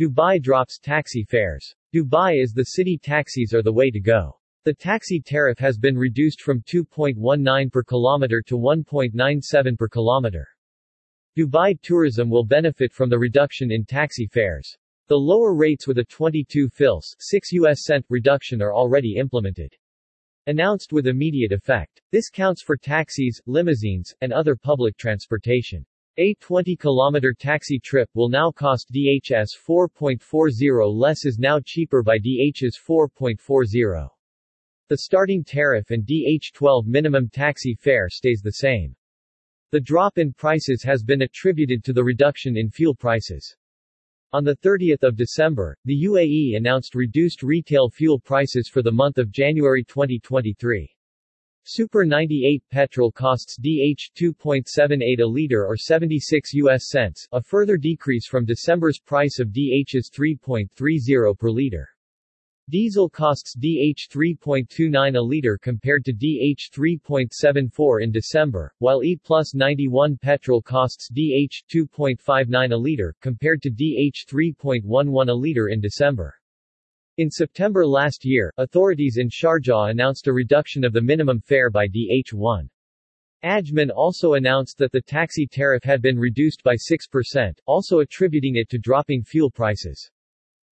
Dubai drops taxi fares. Dubai is the city taxis are the way to go. The taxi tariff has been reduced from 2.19 per kilometer to 1.97 per kilometer. Dubai tourism will benefit from the reduction in taxi fares. The lower rates with a 22 fils 6 US cent reduction are already implemented. Announced with immediate effect. This counts for taxis, limousines, and other public transportation. A 20-kilometer taxi trip will now cost DHS 4.40 less is now cheaper by DH's 4.40. The starting tariff and DH12 minimum taxi fare stays the same. The drop in prices has been attributed to the reduction in fuel prices. On 30 December, the UAE announced reduced retail fuel prices for the month of January 2023. Super 98 petrol costs DH 2.78 a liter or 76 US cents, a further decrease from December's price of DH's 3.30 per liter. Diesel costs DH 3.29 a liter compared to DH 3.74 in December, while E plus 91 petrol costs DH 2.59 a liter, compared to DH 3.11 a liter in December. In September last year, authorities in Sharjah announced a reduction of the minimum fare by DH1. Ajman also announced that the taxi tariff had been reduced by 6%, also attributing it to dropping fuel prices.